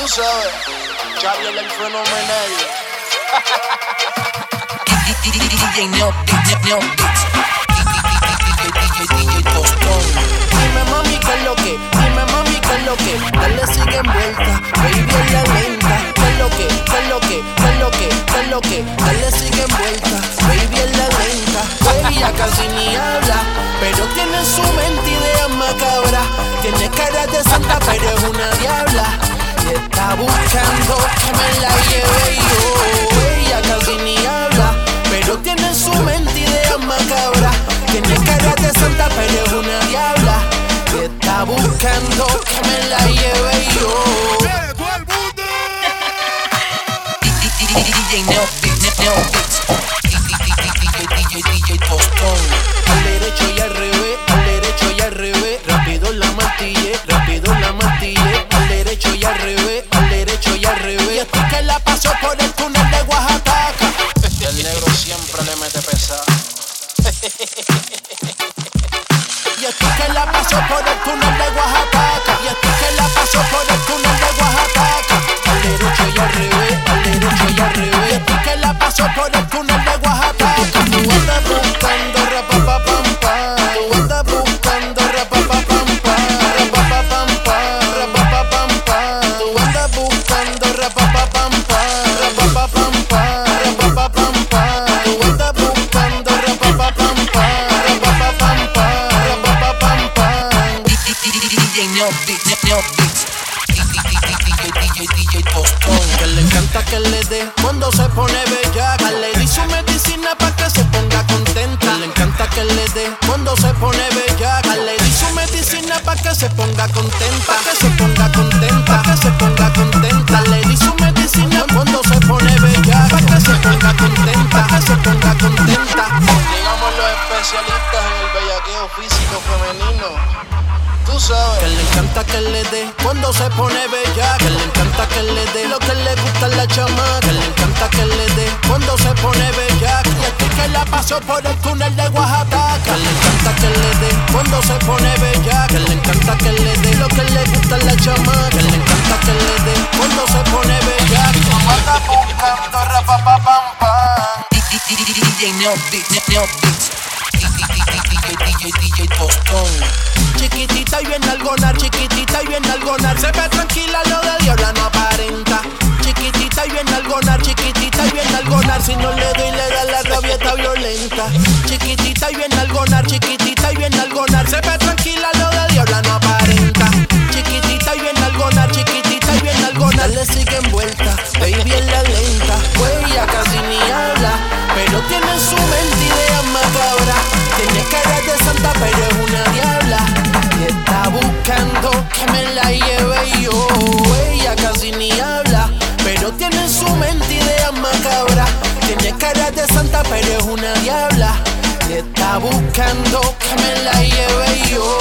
Tú sabes, Charlie el fenomenal. DJ. Dime mami qué lo que, dime mami lo que, dale sigue envuelta, baby en la lenta, qué lo que, lo que, lo que, lo que, dale sigue envuelta, baby en la lenta, baby ya casi ni está buscando que me la lleve yo, ella casi ni habla, pero tiene su mente idea macabra, tiene cara de santa pero es una diabla, y está buscando que me la lleve yo. DJ Neo, Neo, DJ la paso por el túnel de Oaxaca. El negro siempre le mete pesado. Y estoy que la paso por el túnel DJ. Que le encanta que le dé cuando se pone bellaca. Le di su medicina para que se ponga contenta. Le encanta que le dé cuando se pone bellaca. Le di su medicina para que se ponga contenta. Pa' que se ponga contenta. Pa' que se ponga contenta. Le di su medicina que le encanta que le dé cuando se pone bella. Que le encanta que le dé lo que le gusta la chama. Que le encanta que le dé cuando se pone bella. Y aquí que la pasó por el túnel de Oaxaca. Que le encanta que le dé cuando se pone bella. Que le encanta que le dé lo que le gusta la chama. Que le encanta que le dé cuando se pone bella. Anda buscando rapapapam. DJ Neo, Neo, DJ DJ Tostón. Chiquitita y bien algonar, chiquitita y bien algonar. Se tranquila, lo de diabla no aparenta. Chiquitita y bien algonar, chiquitita y bien algonar. Si no le doy, le da la rabieta violenta. Chiquitita y bien algonar, chiquitita y bien algonar. Se tranquila, lo de diabla no aparenta. Chiquitita y bien algonar, chiquitita y bien algonar. Le sigue envuelta, Ella casi ni habla, pero tiene su mente ideas macabras. Tiene cara de santa, pero es una diabla. Y está buscando que me la lleve yo.